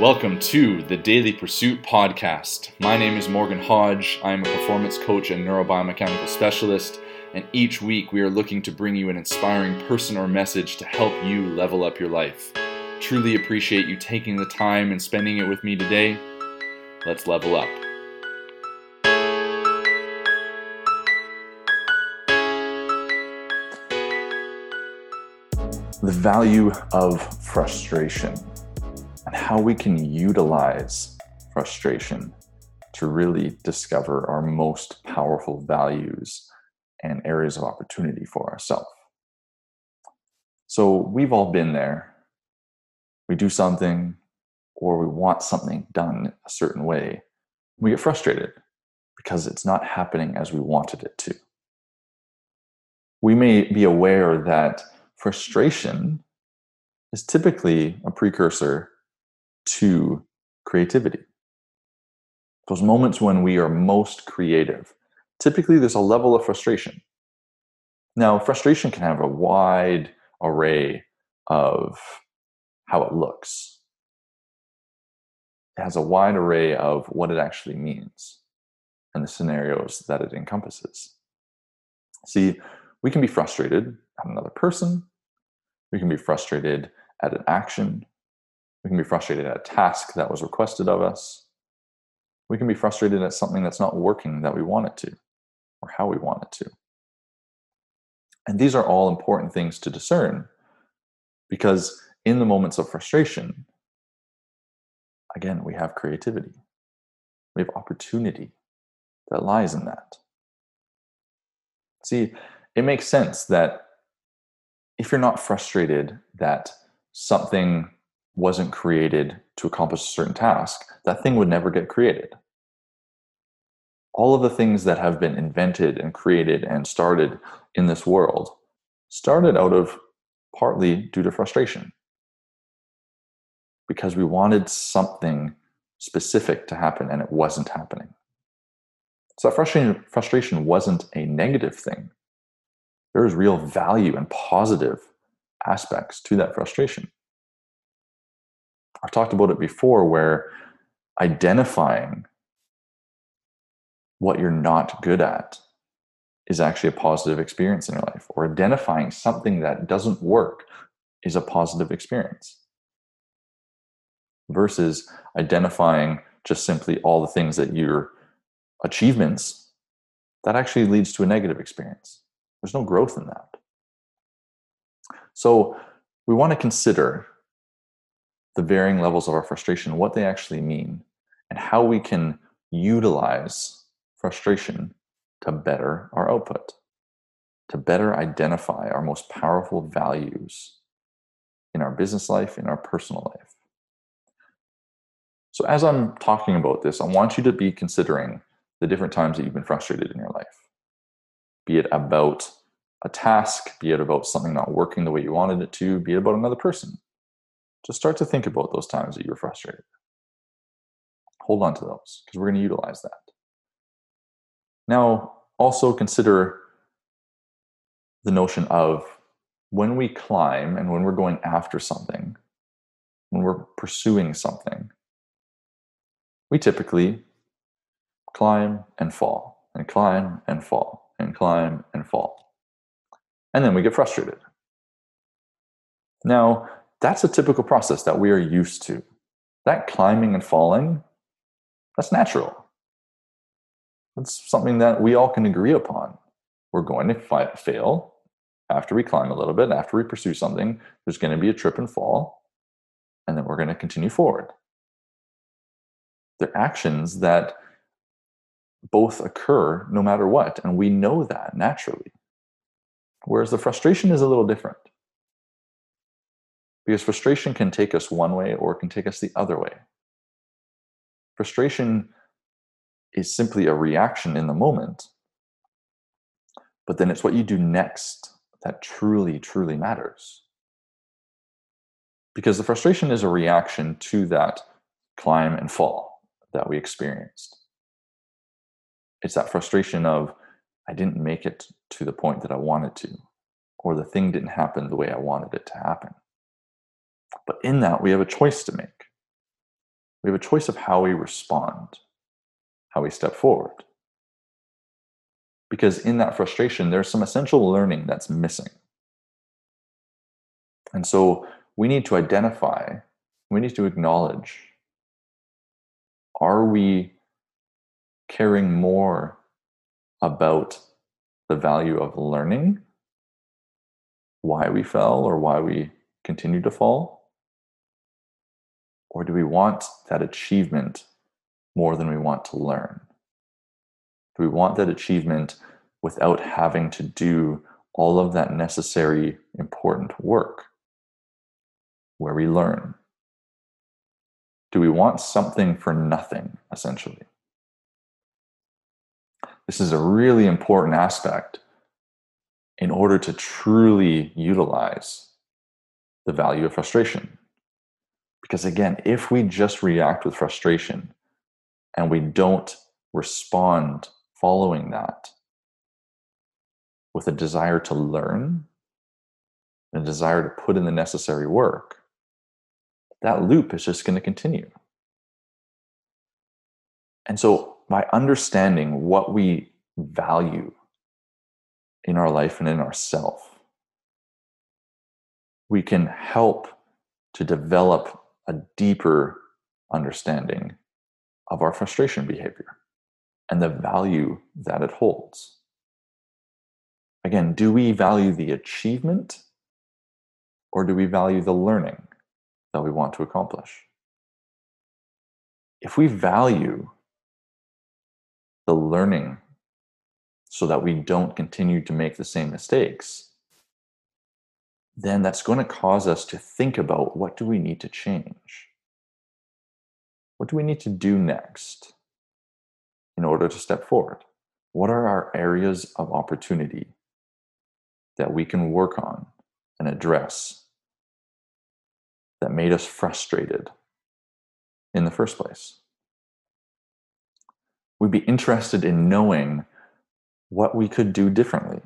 Welcome to the Daily Pursuit podcast. My name is Morgan Hodge. I am a performance coach and neurobiomechanical specialist, and each week we are looking to bring you an inspiring person or message to help you level up your life. Truly appreciate you taking the time and spending it with me today. Let's level up. The value of frustration how we can utilize frustration to really discover our most powerful values and areas of opportunity for ourselves. So we've all been there. We do something or we want something done a certain way. We get frustrated because it's not happening as we wanted it to. We may be aware that frustration is typically a precursor to creativity. Those moments when we are most creative, typically there's a level of frustration. Now, frustration can have a wide array of how it looks. It has a wide array of what it actually means and the scenarios that it encompasses. See, we can be frustrated at another person, we can be frustrated at an action, we can be frustrated at a task that was requested of us. We can be frustrated at something that's not working that we want it to or how we want it to. And these are all important things to discern because in the moments of frustration, again, we have creativity, we have opportunity that lies in that. See, it makes sense that if you're not frustrated that something wasn't created to accomplish a certain task, that thing would never get created. All of the things that have been invented and created and started in this world started out of partly due to frustration. Because we wanted something specific to happen and it wasn't happening. So that frustration, frustration wasn't a negative thing. There is real value and positive aspects to that frustration. I've talked about it before where identifying what you're not good at is actually a positive experience in your life, or identifying something that doesn't work is a positive experience versus identifying just simply all the things that your achievements that actually leads to a negative experience. There's no growth in that. So we want to consider the varying levels of our frustration, what they actually mean, and how we can utilize frustration to better our output, to better identify our most powerful values in our business life, in our personal life. So, as I'm talking about this, I want you to be considering the different times that you've been frustrated in your life, be it about a task, be it about something not working the way you wanted it to, be it about another person just start to think about those times that you were frustrated. Hold on to those because we're going to utilize that. Now, also consider the notion of when we climb and when we're going after something, when we're pursuing something, we typically climb and fall and climb and fall and climb and fall. And then we get frustrated. Now, that's a typical process that we are used to. That climbing and falling, that's natural. That's something that we all can agree upon. We're going to fi- fail after we climb a little bit, after we pursue something, there's going to be a trip and fall, and then we're going to continue forward. They're actions that both occur no matter what, and we know that naturally. Whereas the frustration is a little different because frustration can take us one way or it can take us the other way. Frustration is simply a reaction in the moment, but then it's what you do next that truly, truly matters. Because the frustration is a reaction to that climb and fall that we experienced. It's that frustration of, I didn't make it to the point that I wanted to, or the thing didn't happen the way I wanted it to happen. But in that, we have a choice to make. We have a choice of how we respond, how we step forward. Because in that frustration, there's some essential learning that's missing. And so we need to identify, we need to acknowledge are we caring more about the value of learning, why we fell or why we continue to fall? Or do we want that achievement more than we want to learn? Do we want that achievement without having to do all of that necessary, important work where we learn? Do we want something for nothing, essentially? This is a really important aspect in order to truly utilize the value of frustration. Because again, if we just react with frustration and we don't respond following that with a desire to learn, and a desire to put in the necessary work, that loop is just going to continue. And so, by understanding what we value in our life and in ourself, we can help to develop a deeper understanding of our frustration behavior and the value that it holds. Again, do we value the achievement or do we value the learning? that we want to accomplish. If we value the learning so that we don't continue to make the same mistakes, then that's going to cause us to think about what do we need to change? What do we need to do next in order to step forward? What are our areas of opportunity that we can work on and address that made us frustrated in the first place. We'd be interested in knowing what we could do differently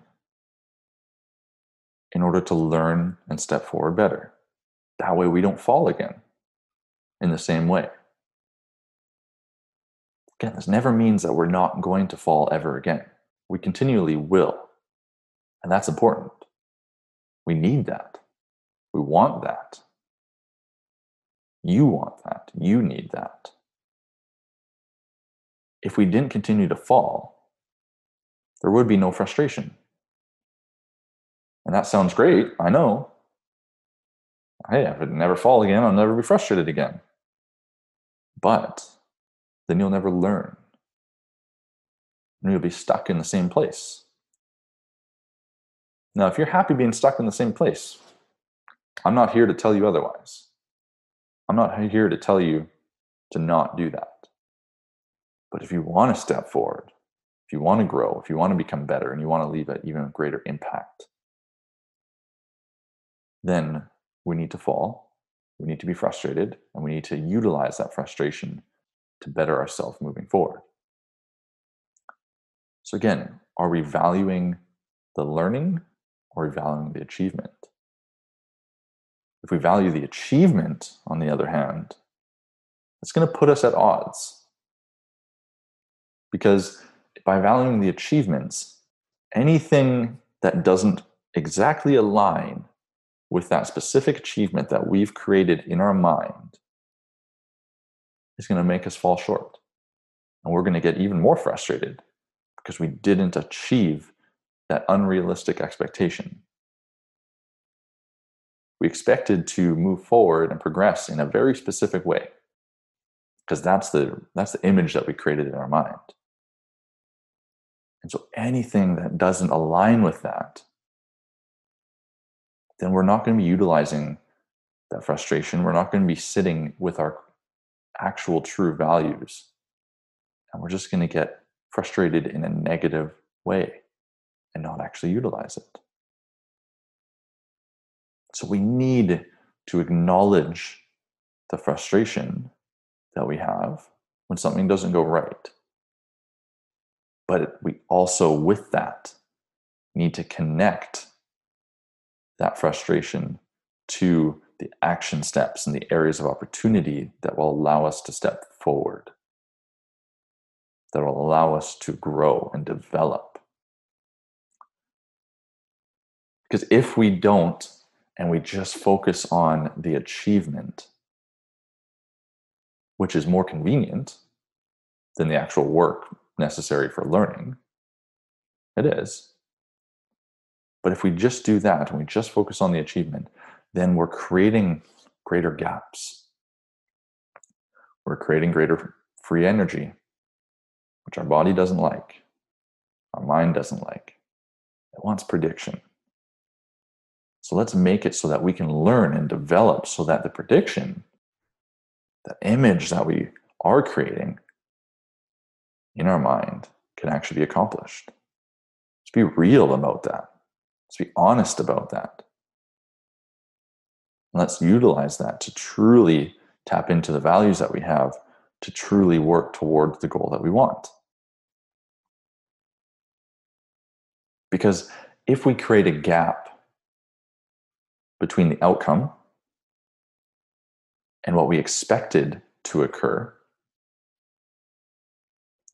in order to learn and step forward better. That way, we don't fall again in the same way. Again, this never means that we're not going to fall ever again. We continually will. And that's important. We need that. We want that. You want that. You need that. If we didn't continue to fall, there would be no frustration. And that sounds great. I know. Hey, if it never fall again, I'll never be frustrated again. But then you'll never learn. And you'll be stuck in the same place. Now, if you're happy being stuck in the same place, I'm not here to tell you otherwise. I'm not here to tell you to not do that. But if you want to step forward, if you want to grow, if you want to become better, and you want to leave an even greater impact, then we need to fall. We need to be frustrated, and we need to utilize that frustration to better ourselves moving forward. So, again, are we valuing the learning or valuing the achievement? If we value the achievement, on the other hand, it's going to put us at odds. Because by valuing the achievements, anything that doesn't exactly align with that specific achievement that we've created in our mind is going to make us fall short. And we're going to get even more frustrated because we didn't achieve that unrealistic expectation we expected to move forward and progress in a very specific way because that's the that's the image that we created in our mind and so anything that doesn't align with that then we're not going to be utilizing that frustration. We're not going to be sitting with our actual true values. And we're just going to get frustrated in a negative way and not actually utilize it. So we need to acknowledge the frustration that we have when something doesn't go right. But we also, with that, need to connect that frustration to the action steps and the areas of opportunity that will allow us to step forward, that will allow us to grow and develop. Because if we don't, and we just focus on the achievement, which is more convenient than the actual work necessary for learning, it is. But if we just do that and we just focus on the achievement, then we're creating greater gaps. We're creating greater free energy, which our body doesn't like, our mind doesn't like. It wants prediction. So let's make it so that we can learn and develop so that the prediction, the image that we are creating in our mind, can actually be accomplished. Let's be real about that. Let's be honest about that. Let's utilize that to truly tap into the values that we have to truly work towards the goal that we want. Because if we create a gap between the outcome and what we expected to occur,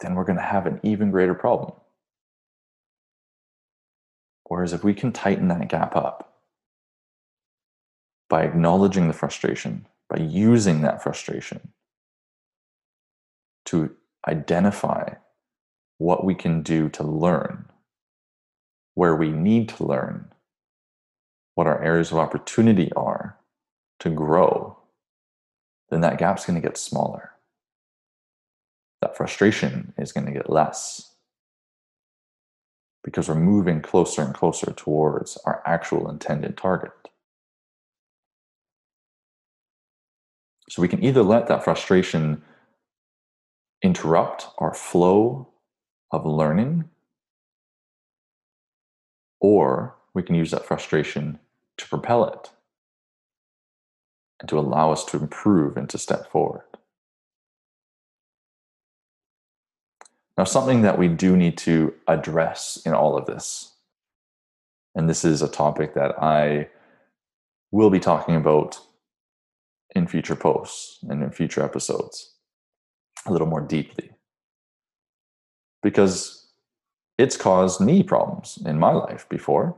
then we're going to have an even greater problem. Whereas if we can tighten that gap up, by acknowledging the frustration, by using that frustration to identify what we can do to learn, where we need to learn, what our areas of opportunity are to grow, then that gap's going to get smaller. That frustration is going to get less because we're moving closer and closer towards our actual intended target. So we can either let that frustration interrupt our flow of learning, or we can use that frustration to propel it and to allow us to improve and to step forward. Now, something that we do need to address in all of this, and this is a topic that I will be talking about in future posts and in future episodes a little more deeply. Because it's caused me problems in my life before.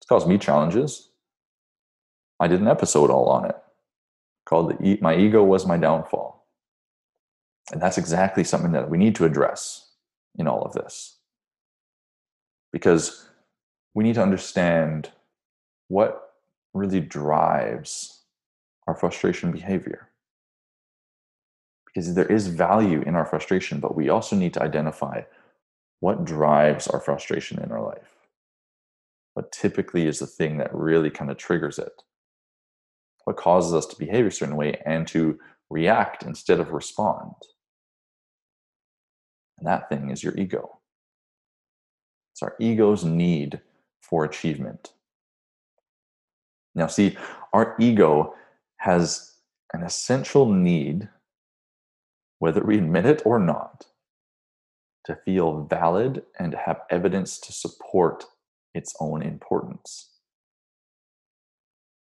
It's caused me challenges. I did an episode all on it called the, My Ego Was My Downfall. And that's exactly something that we need to address in all of this. Because we need to understand what really drives our frustration behavior. Because there is value in our frustration, but we also need to identify what drives our frustration in our life. What typically is the thing that really kind of triggers it? What causes us to behave a certain way and to react instead of respond? And that thing is your ego. It's our ego's need for achievement. Now, see, our ego has an essential need, whether we admit it or not, to feel valid and to have evidence to support its own importance.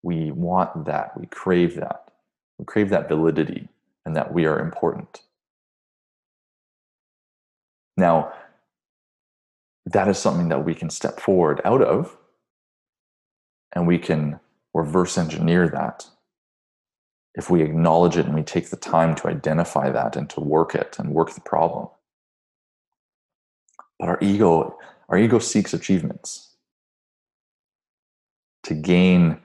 We want that, we crave that. We crave that validity and that we are important. Now, that is something that we can step forward out of, and we can reverse engineer that if we acknowledge it and we take the time to identify that and to work it and work the problem. But our ego, our ego seeks achievements to gain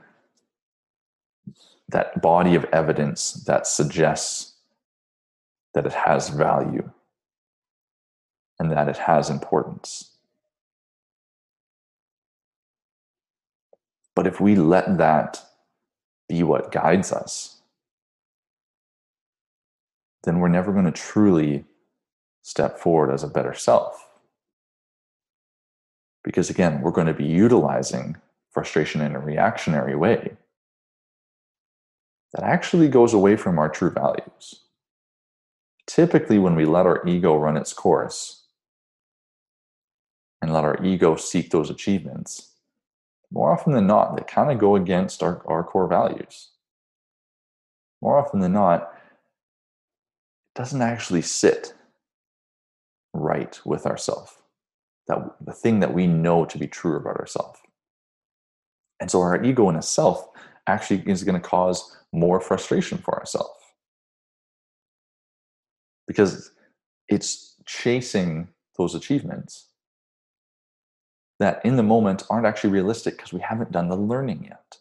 that body of evidence that suggests that it has value and that it has importance. But if we let that be what guides us, then we're never going to truly step forward as a better self. Because again, we're going to be utilizing frustration in a reactionary way that actually goes away from our true values. Typically, when we let our ego run its course and let our ego seek those achievements, more often than not, they kind of go against our, our core values. more often than not, it doesn't actually sit right with ourself That the thing that we know to be true about ourselves. And so our ego in itself actually is going to cause more frustration for ourselves. Because it's chasing those achievements that in the moment aren't actually realistic because we haven't done the learning yet.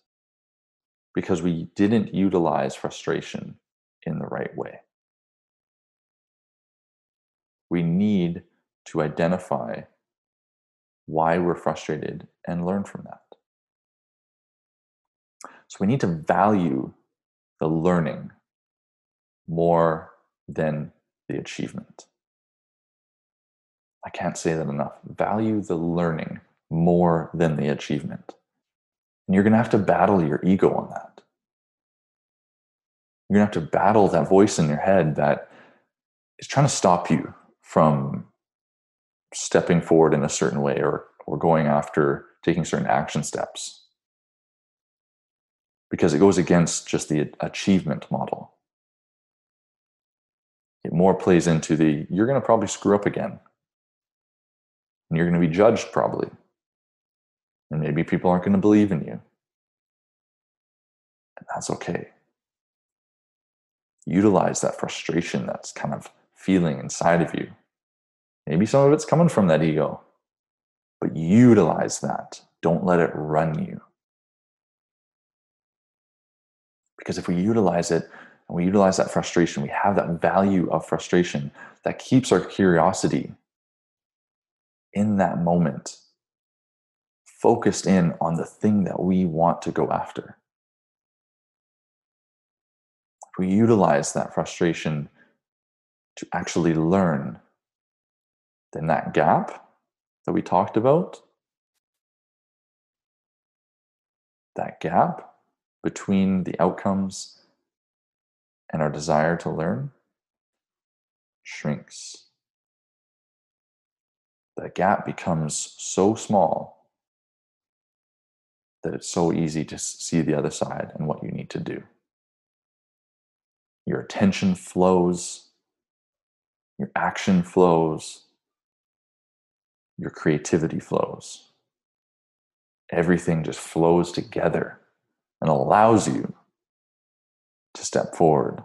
Because we didn't utilize frustration in the right way. We need to identify why we're frustrated and learn from that. So we need to value the learning more than the achievement. I can't say that enough. Value the learning more than the achievement. And you're going to have to battle your ego on that. You're going to have to battle that voice in your head that is trying to stop you from stepping forward in a certain way or, or going after taking certain action steps. Because it goes against just the achievement model. It more plays into the you're going to probably screw up again and you're going to be judged probably. And maybe people aren't going to believe in you. And that's okay. Utilize that frustration that's kind of feeling inside of you. Maybe some of it's coming from that ego, but utilize that. Don't let it run you. Because if we utilize it and we utilize that frustration, we have that value of frustration that keeps our curiosity in that moment, focused in on the thing that we want to go after. If we utilize that frustration to actually learn, then that gap that we talked about, that gap between the outcomes and our desire to learn shrinks that gap becomes so small that it's so easy to see the other side and what you need to do. Your attention flows, your action flows, your creativity flows. Everything just flows together and allows you to step forward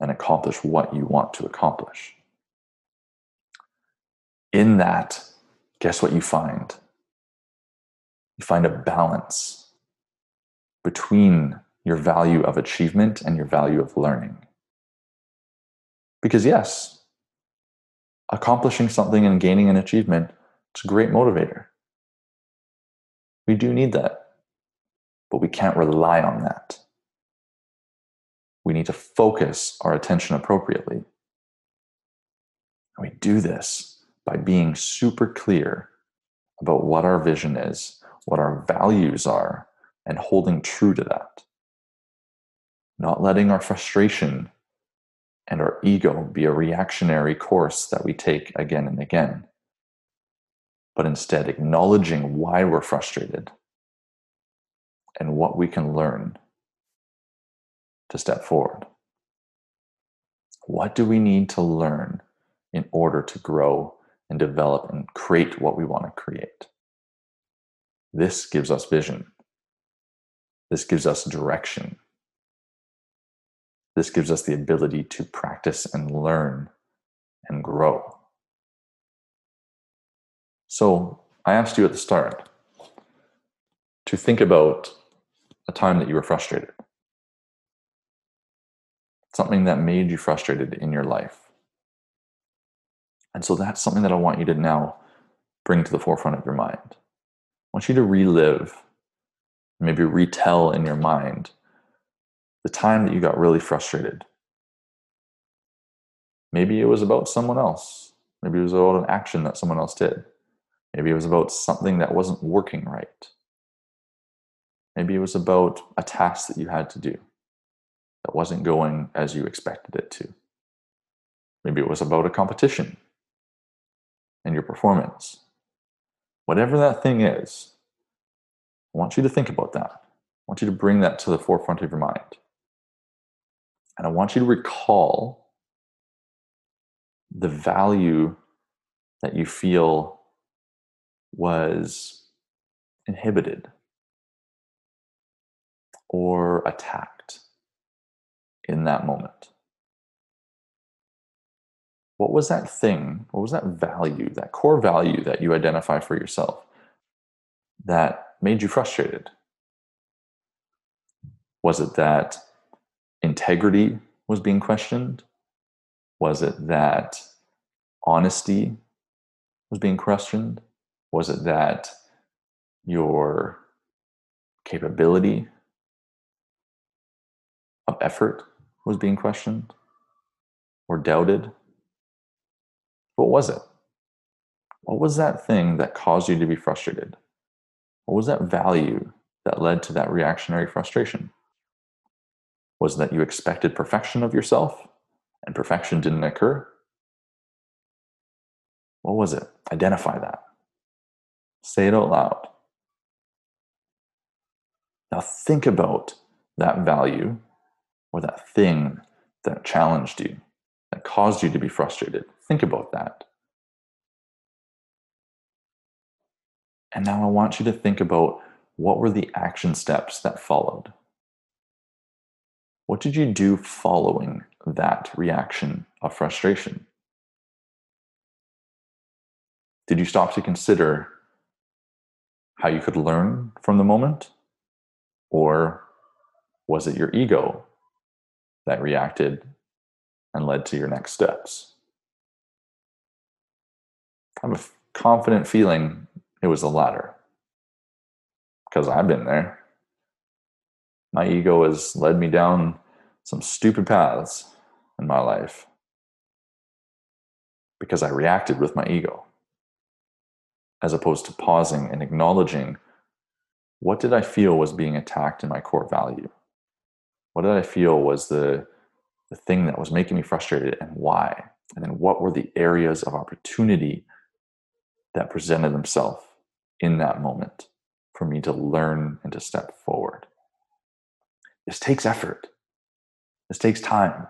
and accomplish what you want to accomplish in that, guess what you find? You find a balance between your value of achievement and your value of learning. Because, yes, accomplishing something and gaining an achievement is a great motivator. We do need that, but we can't rely on that. We need to focus our attention appropriately. And we do this by being super clear about what our vision is, what our values are, and holding true to that. Not letting our frustration and our ego be a reactionary course that we take again and again, but instead acknowledging why we're frustrated and what we can learn to step forward. What do we need to learn in order to grow and develop and create what we want to create. This gives us vision. This gives us direction. This gives us the ability to practice and learn and grow. So, I asked you at the start to think about a time that you were frustrated, something that made you frustrated in your life. And so that's something that I want you to now bring to the forefront of your mind. I want you to relive, maybe retell in your mind the time that you got really frustrated. Maybe it was about someone else. Maybe it was about an action that someone else did. Maybe it was about something that wasn't working right. Maybe it was about a task that you had to do that wasn't going as you expected it to. Maybe it was about a competition and your performance. Whatever that thing is, I want you to think about that. I want you to bring that to the forefront of your mind. And I want you to recall the value that you feel was inhibited or attacked in that moment. What was that thing? What was that value, that core value that you identify for yourself that made you frustrated? Was it that integrity was being questioned? Was it that honesty was being questioned? Was it that your capability of effort was being questioned or doubted? What was it? What was that thing that caused you to be frustrated? What was that value that led to that reactionary frustration? Was that you expected perfection of yourself and perfection didn't occur? What was it? Identify that. Say it out loud. Now think about that value or that thing that challenged you, caused you to be frustrated. Think about that. And now I want you to think about what were the action steps that followed? What did you do following that reaction of frustration? Did you stop to consider how you could learn from the moment? Or was it your ego that reacted and led to your next steps? I have a confident feeling it was the latter because I've been there my ego has led me down some stupid paths in my life because I reacted with my ego as opposed to pausing and acknowledging what did I feel was being attacked in my core value? What did I feel was the, the thing that was making me frustrated and why? And then what were the areas of opportunity that presented themselves in that moment for me to learn and to step forward? This takes effort. This takes time.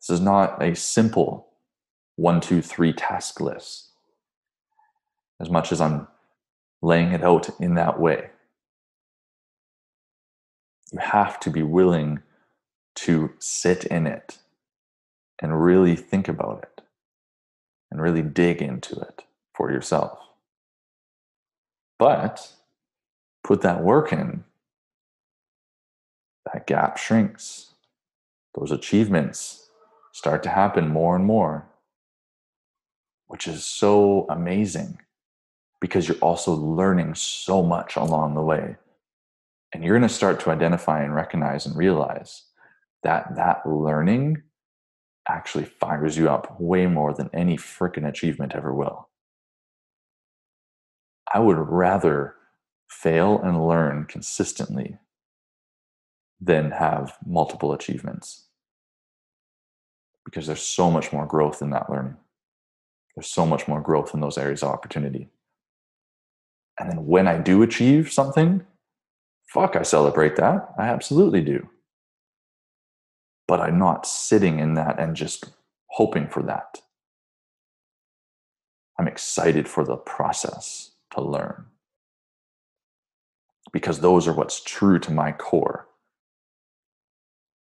This is not a simple one, two, three task list, as much as I'm laying it out in that way. You have to be willing to sit in it and really think about it and really dig into it for yourself. But put that work in that gap shrinks. Those achievements start to happen more and more, which is so amazing because you're also learning so much along the way. And you're going to start to identify and recognize and realize that that learning actually fires you up way more than any freaking achievement ever will. I would rather fail and learn consistently than have multiple achievements because there's so much more growth in that learning. There's so much more growth in those areas of opportunity. And then when I do achieve something, fuck, I celebrate that. I absolutely do. But I'm not sitting in that and just hoping for that. I'm excited for the process to learn because those are what's true to my core.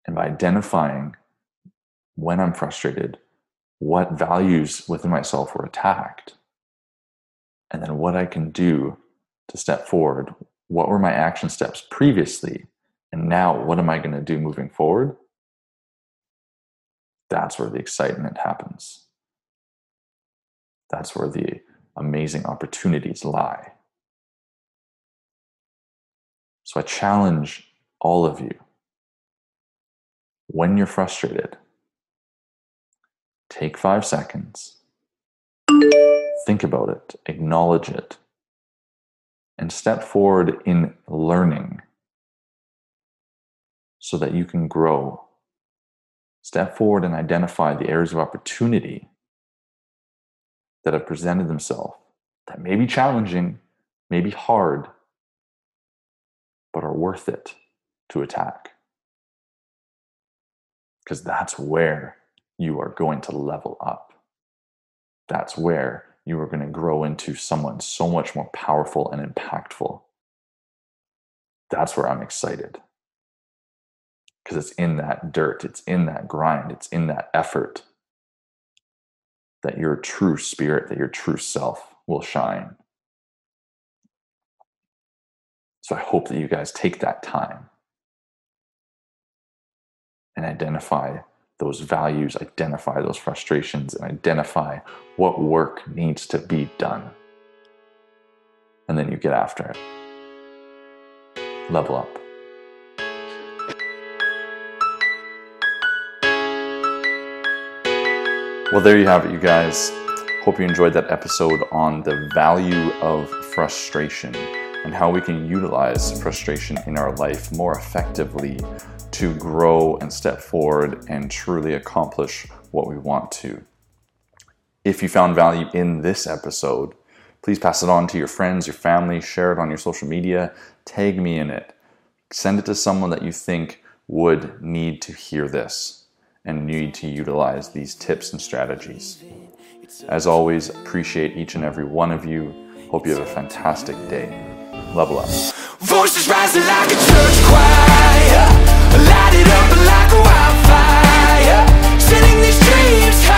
And by identifying when I'm frustrated, what values within myself were attacked, and then what I can do to step forward. What were my action steps previously? And now, what am I going to do moving forward? That's where the excitement happens. That's where the amazing opportunities lie. So I challenge all of you when you're frustrated, take five seconds, think about it, acknowledge it, and step forward in learning so that you can grow. Step forward and identify the areas of opportunity that have presented themselves that may be challenging, may be hard, but are worth it to attack. because that's where you are going to level up. That's where you are going to grow into someone so much more powerful and impactful. That's where I'm excited. Because it's in that dirt, it's in that grind, it's in that effort that your true spirit, that your true self will shine. So I hope that you guys take that time and identify those values, identify those frustrations, and identify what work needs to be done. And then you get after it. Level up. Well, there you have it, you guys. Hope you enjoyed that episode on the value of frustration and how we can utilize frustration in our life more effectively to grow and step forward and truly accomplish what we want to. If you found value in this episode, please pass it on to your friends, your family, share it on your social media, tag me in it. Send it to someone that you think would need to hear this and need to utilize these tips and strategies. As always, appreciate each and every one of you. Hope you have a fantastic day. Level up. Voices rising like a church choir, light it up like a wildfire, sending these dreams.